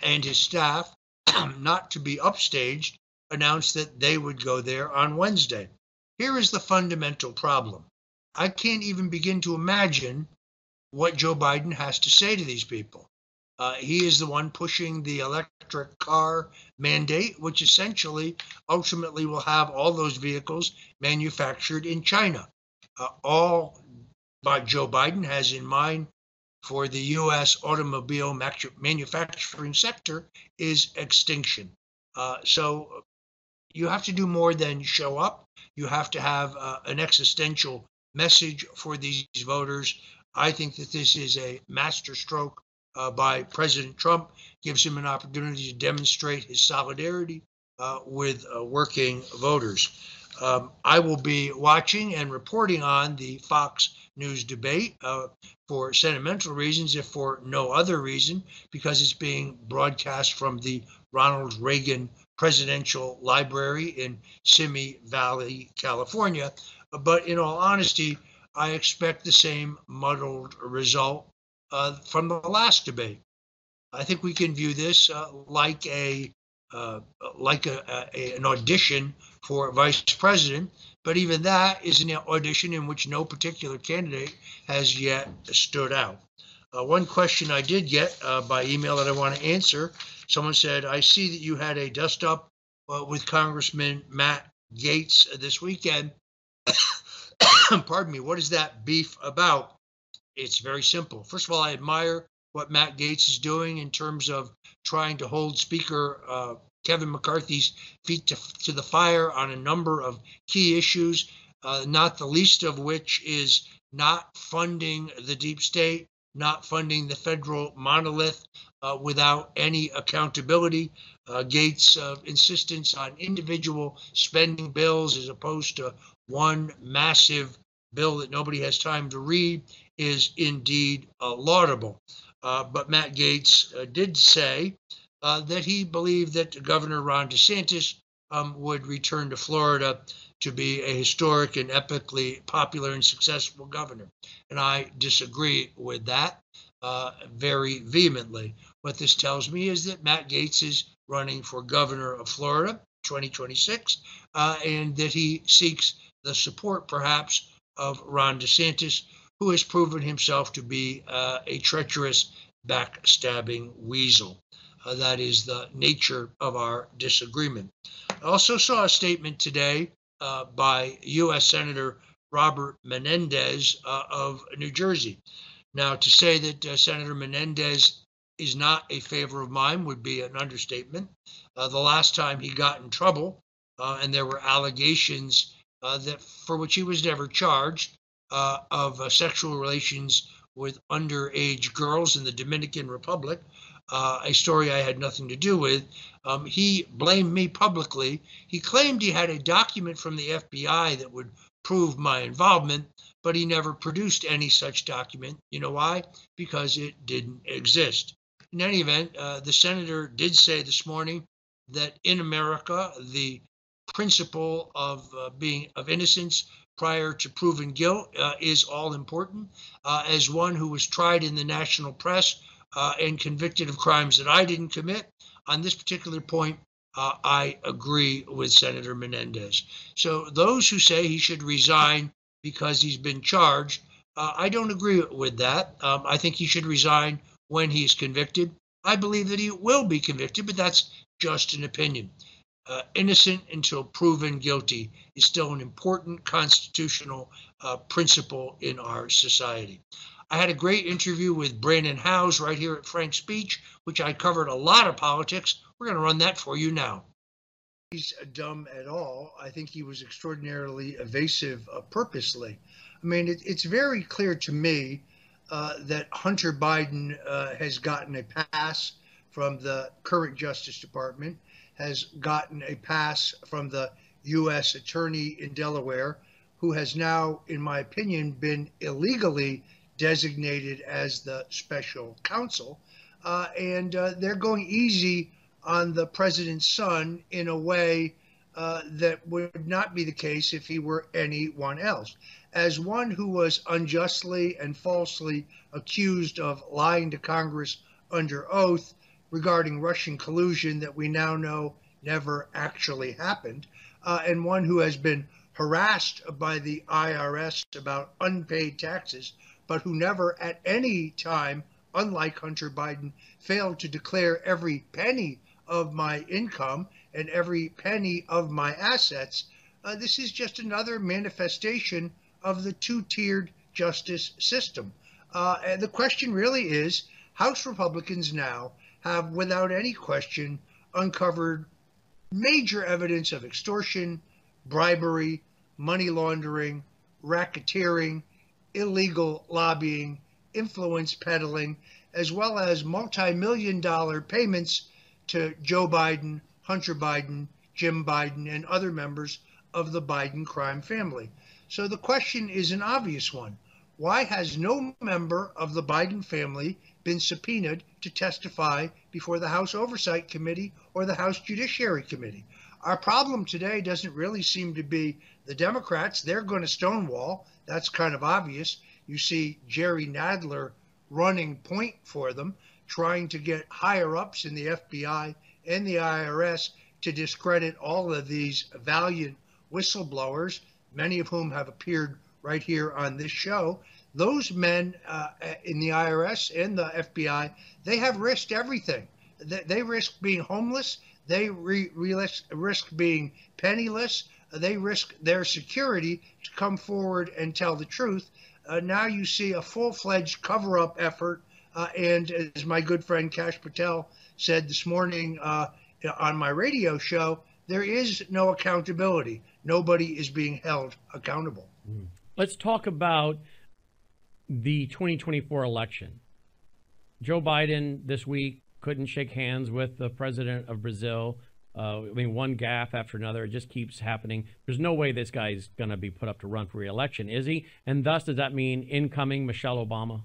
and his staff, not to be upstaged, announced that they would go there on Wednesday. Here is the fundamental problem. I can't even begin to imagine what Joe Biden has to say to these people. Uh, he is the one pushing the electric car mandate, which essentially ultimately will have all those vehicles manufactured in China. Uh, all by Joe Biden has in mind for the U.S. automobile manufacturing sector is extinction. Uh, so you have to do more than show up. You have to have uh, an existential message for these voters. I think that this is a masterstroke uh, by President Trump, gives him an opportunity to demonstrate his solidarity uh, with uh, working voters. Um, I will be watching and reporting on the Fox News debate uh, for sentimental reasons, if for no other reason, because it's being broadcast from the Ronald Reagan Presidential Library in Simi Valley, California. But in all honesty, I expect the same muddled result uh, from the last debate. I think we can view this uh, like a uh, like a, a, an audition for vice president, but even that is an audition in which no particular candidate has yet stood out. Uh, one question I did get uh, by email that I want to answer someone said, I see that you had a dust up uh, with Congressman Matt Gaetz this weekend. Pardon me. What is that beef about? It's very simple. First of all, I admire what Matt Gaetz is doing in terms of trying to hold Speaker uh, Kevin McCarthy's feet to, to, the fire on a number of key issues, uh, not the least of which is not funding the deep state, not funding the federal monolith uh, without any accountability. Uh, Gaetz' uh, insistence on individual spending bills as opposed to one massive bill that nobody has time to read is indeed uh, laudable. Uh, but Matt Gaetz uh, did say that he believed that Governor Ron DeSantis um, would return to Florida to be a historic and epically popular and successful governor. And I disagree with that uh, very vehemently. What this tells me is that Matt Gaetz is running for governor of Florida 2026 uh, and that he seeks the support perhaps of Ron DeSantis, who has proven himself to be uh, a treacherous, backstabbing weasel. Uh, that is the nature of our disagreement. I also saw a statement today uh, by U.S. Senator Robert Menendez uh, of New Jersey. Now, to say that uh, Senator Menendez is not a favor of mine would be an understatement. Uh, the last time he got in trouble, and there were allegations uh, that for which he was never charged of sexual relations with underage girls in the Dominican Republic, uh, a story I had nothing to do with. Um, he blamed me publicly. He claimed he had a document from the FBI that would prove my involvement, but he never produced any such document. You know why? Because it didn't exist. In any event, uh, the senator did say this morning that in America, the principle of uh, being of innocence prior to proven guilt uh, is all important. Uh, as one who was tried in the national press uh, and convicted of crimes that I didn't commit, on this particular point, uh, I agree with Senator Menendez. So those who say he should resign because he's been charged, uh, I don't agree with that. Um, I think he should resign when he's convicted. I believe that he will be convicted, but that's just an opinion. Uh, innocent until proven guilty is still an important constitutional uh, principle in our society. I had a great interview with Brandon Howse right here at Frank Speech, which I covered a lot of politics. We're going to run that for you now. He's dumb at all. I think he was extraordinarily evasive uh, purposely. I mean, it, it's very clear to me uh, that Hunter Biden uh, has gotten a pass from the current Justice Department, has gotten a pass from the U.S. Attorney in Delaware, who has now, in my opinion, been illegally designated as the special counsel. Uh, and uh, they're going easy on the president's son in a way uh, that would not be the case if he were anyone else. As one who was unjustly and falsely accused of lying to Congress under oath regarding Russian collusion that we now know never actually happened, uh, and one who has been harassed by the IRS about unpaid taxes but who never at any time, unlike Hunter Biden, failed to declare every penny of my income and every penny of my assets. Uh, this is just another manifestation of the two tiered justice system. Uh, and the question really is House Republicans now have, without any question, uncovered major evidence of extortion, bribery, money laundering, racketeering, illegal lobbying, influence peddling, as well as multi million dollar payments to Joe Biden, Hunter Biden, Jim Biden, and other members of the Biden crime family. So the question is an obvious one. Why has no member of the Biden family been subpoenaed to testify before the House Oversight Committee or the House Judiciary Committee? Our problem today doesn't really seem to be the Democrats. They're going to stonewall. That's kind of obvious. You see Jerry Nadler running point for them, trying to get higher ups in the FBI and the IRS to discredit all of these valiant whistleblowers, many of whom have appeared right here on this show. Those men uh, in the IRS and the FBI, they have risked everything. They, they risk being homeless. They re- risk, risk being penniless. They risk their security to come forward and tell the truth. Uh, now you see a full fledged cover up effort. Uh, and as my good friend Kash Patel said this morning uh, on my radio show, there is no accountability. Nobody is being held accountable. Let's talk about the 2024 election. Joe Biden this week couldn't shake hands with the president of Brazil. Uh, I mean, one gaffe after another. It just keeps happening. There's no way this guy's going to be put up to run for reelection, is he? And thus, does that mean incoming Michelle Obama?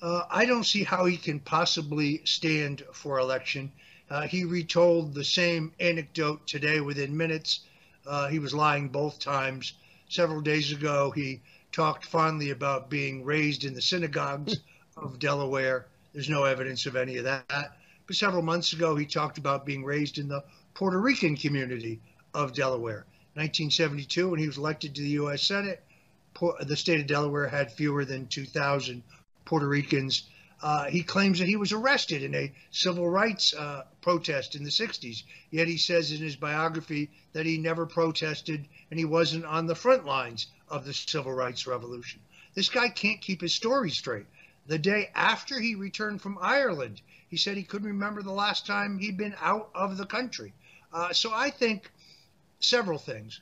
Uh, I don't see how he can possibly stand for election. Uh, he retold the same anecdote today within minutes. Uh, he was lying both times. Several days ago, he talked fondly about being raised in the synagogues of Delaware. There's no evidence of any of that. But several months ago, he talked about being raised in the Puerto Rican community of Delaware. 1972, when he was elected to the U.S. Senate, the state of Delaware had fewer than 2,000 Puerto Ricans. Uh, he claims that he was arrested in a civil rights uh, protest in the 60s. Yet he says in his biography that he never protested and he wasn't on the front lines of the civil rights revolution. This guy can't keep his story straight. The day after he returned from Ireland, he said he couldn't remember the last time he'd been out of the country. Uh, so I think several things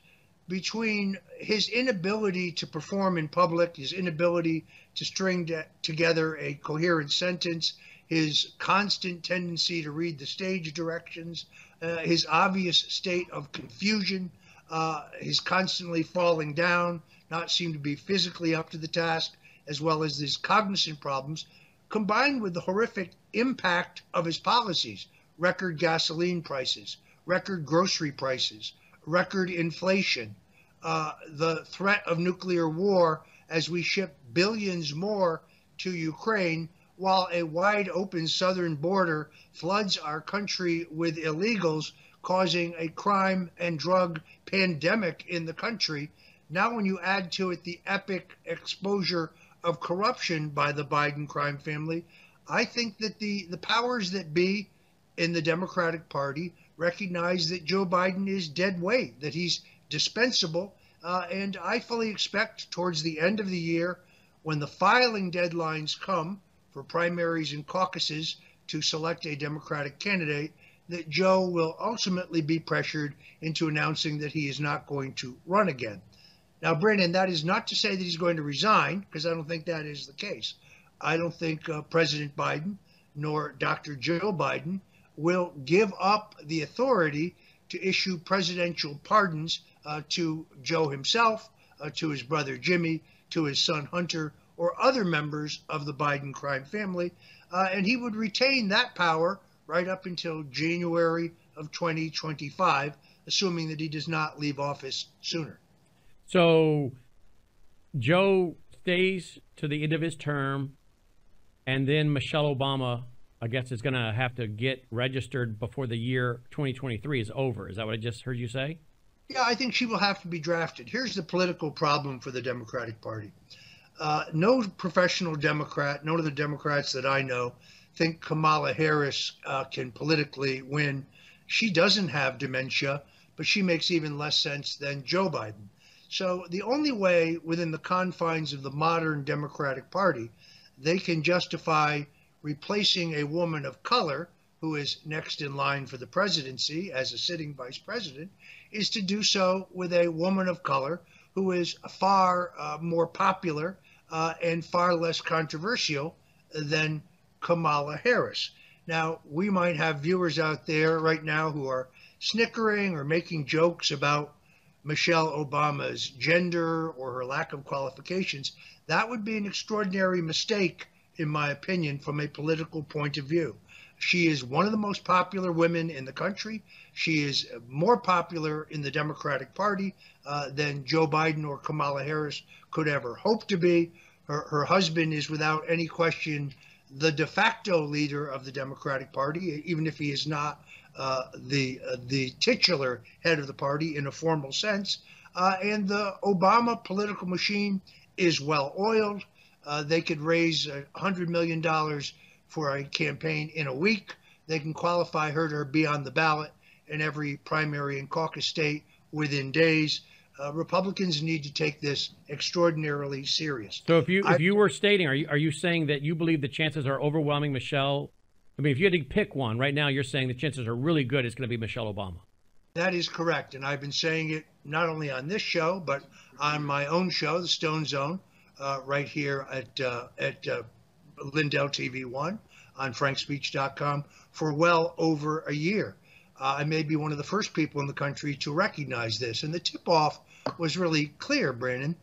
between his inability to perform in public, his inability to string to, together a coherent sentence, his constant tendency to read the stage directions, uh, his obvious state of confusion, uh, his constantly falling down, not seem to be physically up to the task, as well as his cognizant problems, combined with the horrific impact of his policies. Record gasoline prices, record grocery prices, record inflation, uh, the threat of nuclear war as we ship billions more to Ukraine, while a wide open southern border floods our country with illegals, causing a crime and drug pandemic in the country. Now, when you add to it the epic exposure of corruption by the Biden crime family, I think that the, the powers that be in the Democratic Party recognize that Joe Biden is dead weight, that he's dispensable. Uh, and I fully expect towards the end of the year, when the filing deadlines come for primaries and caucuses to select a Democratic candidate, that Joe will ultimately be pressured into announcing that he is not going to run again. Now, Brandon, that is not to say that he's going to resign, because I don't think that is the case. I don't think uh, President Biden nor Dr. Joe Biden will give up the authority to issue presidential pardons uh, to Joe himself, uh, to his brother Jimmy, to his son Hunter, or other members of the Biden crime family. Uh, and he would retain that power right up until January of 2025, assuming that he does not leave office sooner. So Joe stays to the end of his term, and then Michelle Obama, I guess, it's going to have to get registered before the year 2023 is over. Is that what I just heard you say? Yeah, I think she will have to be drafted. Here's the political problem for the Democratic Party. Uh, no professional Democrat, none of the Democrats that I know, think Kamala Harris uh, can politically win. She doesn't have dementia, but she makes even less sense than Joe Biden. So the only way within the confines of the modern Democratic Party they can justify replacing a woman of color who is next in line for the presidency as a sitting vice president is to do so with a woman of color who is far uh, more popular uh, and far less controversial than Kamala Harris. Now, we might have viewers out there right now who are snickering or making jokes about Michelle Obama's gender or her lack of qualifications. That would be an extraordinary mistake, in my opinion, from a political point of view. She is one of the most popular women in the country. She is more popular in the Democratic Party uh, than Joe Biden or Kamala Harris could ever hope to be. Her, her husband is without any question the de facto leader of the Democratic Party, even if he is not uh, the uh, the titular head of the party in a formal sense. Uh, and the Obama political machine is well oiled. Uh, they could raise $100 million for a campaign in a week. They can qualify her to be on the ballot in every primary and caucus state within days. Uh, Republicans need to take this extraordinarily serious. So if you if you were stating, are you are you saying that you believe the chances are overwhelming Michelle? I mean, if you had to pick one right now, you're saying the chances are really good it's going to be Michelle Obama. That is correct, and I've been saying it not only on this show but on my own show, The Stone Zone, uh, right here at uh, at uh, Lindell TV One on FrankSpeech.com for well over a year. Uh, I may be one of the first people in the country to recognize this, and the tip-off was really clear, Brandon.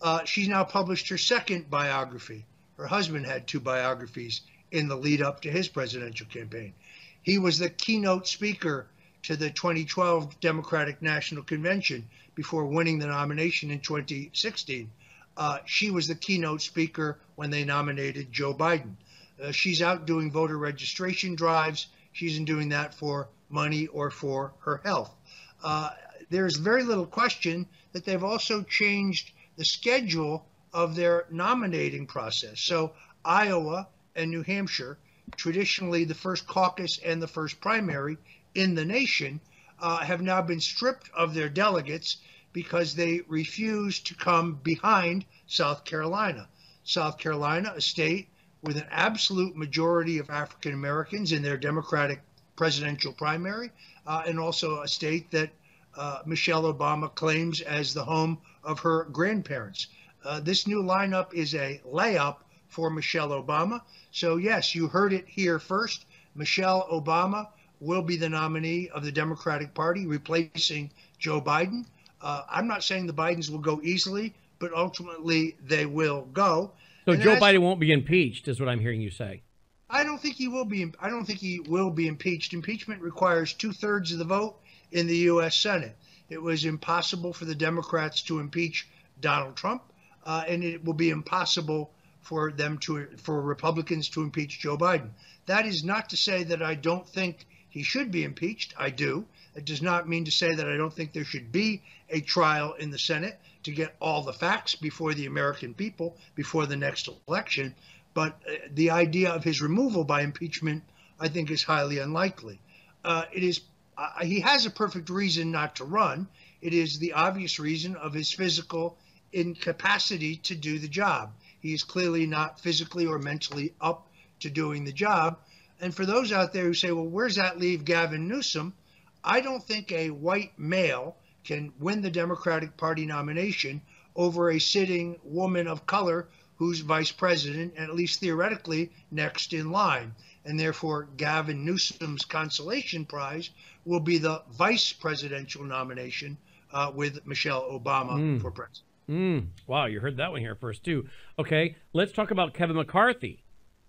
Uh, she's now published her second biography. Her husband had two biographies in the lead up to his presidential campaign. He was the keynote speaker to the 2012 Democratic National Convention before winning the nomination in 2016. Uh, she was the keynote speaker when they nominated Joe Biden. Uh, she's out doing voter registration drives. She isn't doing that for money or for her health. Uh, there's very little question that they've also changed the schedule of their nominating process. So Iowa and New Hampshire, traditionally the first caucus and the first primary in the nation, uh, have now been stripped of their delegates because they refuse to come behind South Carolina. South Carolina, a state with an absolute majority of African Americans in their Democratic presidential primary, uh, and also a state that uh, Michelle Obama claims as the home of her grandparents. Uh, this new lineup is a layup for Michelle Obama. So, yes, you heard it here first. Michelle Obama will be the nominee of the Democratic Party, replacing Joe Biden. Uh, I'm not saying the Bidens will go easily, but ultimately they will go. So and Joe Biden won't be impeached, is what I'm hearing you say. I don't think he will be. I don't think he will be impeached. Impeachment requires two thirds of the vote in the U.S. Senate. It was impossible for the Democrats to impeach Donald Trump, uh, and it will be impossible for them to for Republicans to impeach Joe Biden. That is not to say that I don't think he should be impeached. I do. It does not mean to say that I don't think there should be a trial in the Senate to get all the facts before the American people before the next election. But uh, the idea of his removal by impeachment, I think, is highly unlikely. Uh, it is uh, he has a perfect reason not to run. It is the obvious reason of his physical incapacity to do the job. He is clearly not physically or mentally up to doing the job. And for those out there who say, well, where's that leave Gavin Newsom? I don't think a white male can win the Democratic Party nomination over a sitting woman of color who's vice president and at least theoretically next in line. And therefore, Gavin Newsom's consolation prize will be the vice presidential nomination uh, with Michelle Obama Mm. for president. Mm, wow, you heard that one here first too. Okay, let's talk about Kevin McCarthy.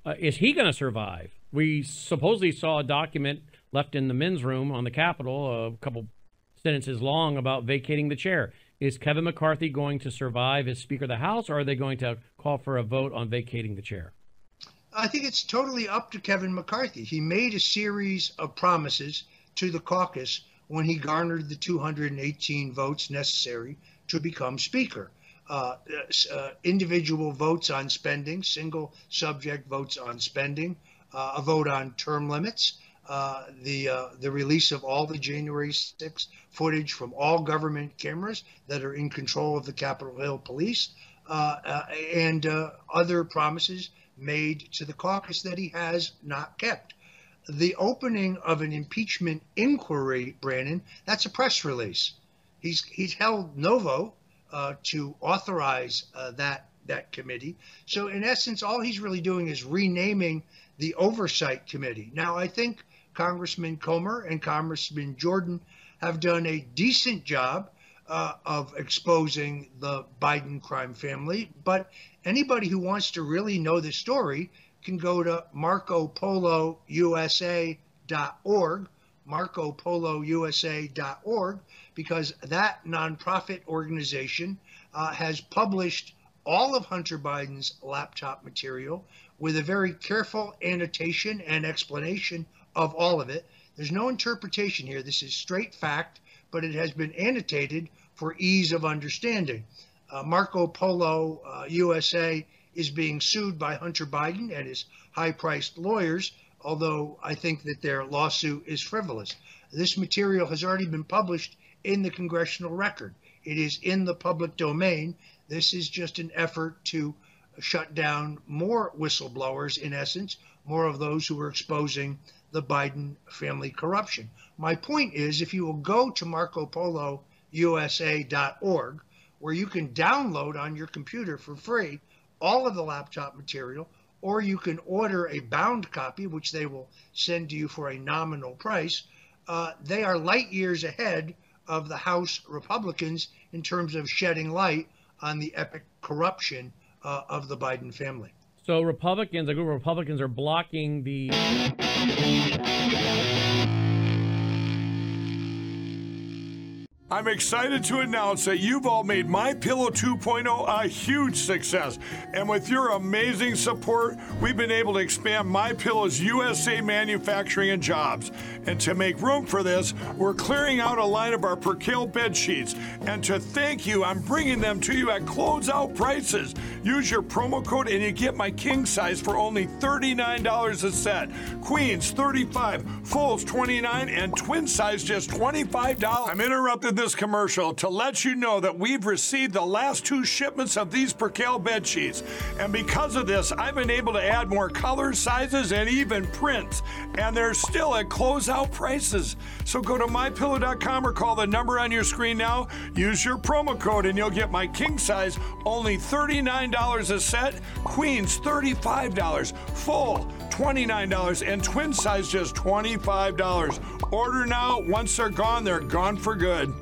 Uh, is he going to survive? We supposedly saw a document left in the men's room on the Capitol, a couple sentences long, about vacating the chair. Is Kevin McCarthy going to survive as Speaker of the House, or are they going to call for a vote on vacating the chair? I think it's totally up to Kevin McCarthy. He made a series of promises to the caucus when he garnered the 218 votes necessary to become Speaker. Uh, uh, individual votes on spending, single subject votes on spending, uh, a vote on term limits, uh, the uh, the release of all the January 6 footage from all government cameras that are in control of the Capitol Hill Police, uh, uh, and uh, other promises made to the caucus that he has not kept. The opening of an impeachment inquiry, Brandon, that's a press release. He's he's held no vote uh, to authorize that that committee. So in essence, all he's really doing is renaming the oversight committee. Now I think Congressman Comer and Congressman Jordan have done a decent job uh, of exposing the Biden crime family, but anybody who wants to really know the story can go to marcopolousa.org, marcopolousa.org, because that nonprofit organization uh, has published all of Hunter Biden's laptop material with a very careful annotation and explanation of all of it. There's no interpretation here. This is straight fact, but it has been annotated for ease of understanding. Uh, Marco Polo uh, USA is being sued by Hunter Biden and his high priced lawyers, although I think that their lawsuit is frivolous. This material has already been published in the congressional record, it is in the public domain. This is just an effort to shut down more whistleblowers, in essence, more of those who are exposing the Biden family corruption. My point is if you will go to marcopolousa.org, where you can download on your computer for free all of the laptop material, or you can order a bound copy, which they will send to you for a nominal price. Uh, they are light years ahead of the House Republicans in terms of shedding light on the epic corruption uh, of the Biden family. So Republicans, a group of Republicans, are blocking the. I'm excited to announce that you've all made My Pillow 2.0 a huge success. And with your amazing support, we've been able to expand My Pillow's USA manufacturing and jobs. And to make room for this, we're clearing out a line of our Percale bed sheets. And to thank you, I'm bringing them to you at closeout prices. Use your promo code and you get my king size for only $39 a set. Queens 35, fulls 29, and twin size just $25. I'm interrupting this commercial to let you know that we've received the last two shipments of these Percale bed sheets. And because of this, I've been able to add more colors, sizes, and even prints. And they're still at closeout prices. So go to mypillow.com or call the number on your screen now. Use your promo code and you'll get my king size only $39 a set, queens $35, full $29, and twin size just $25. Order now. Once they're gone, they're gone for good.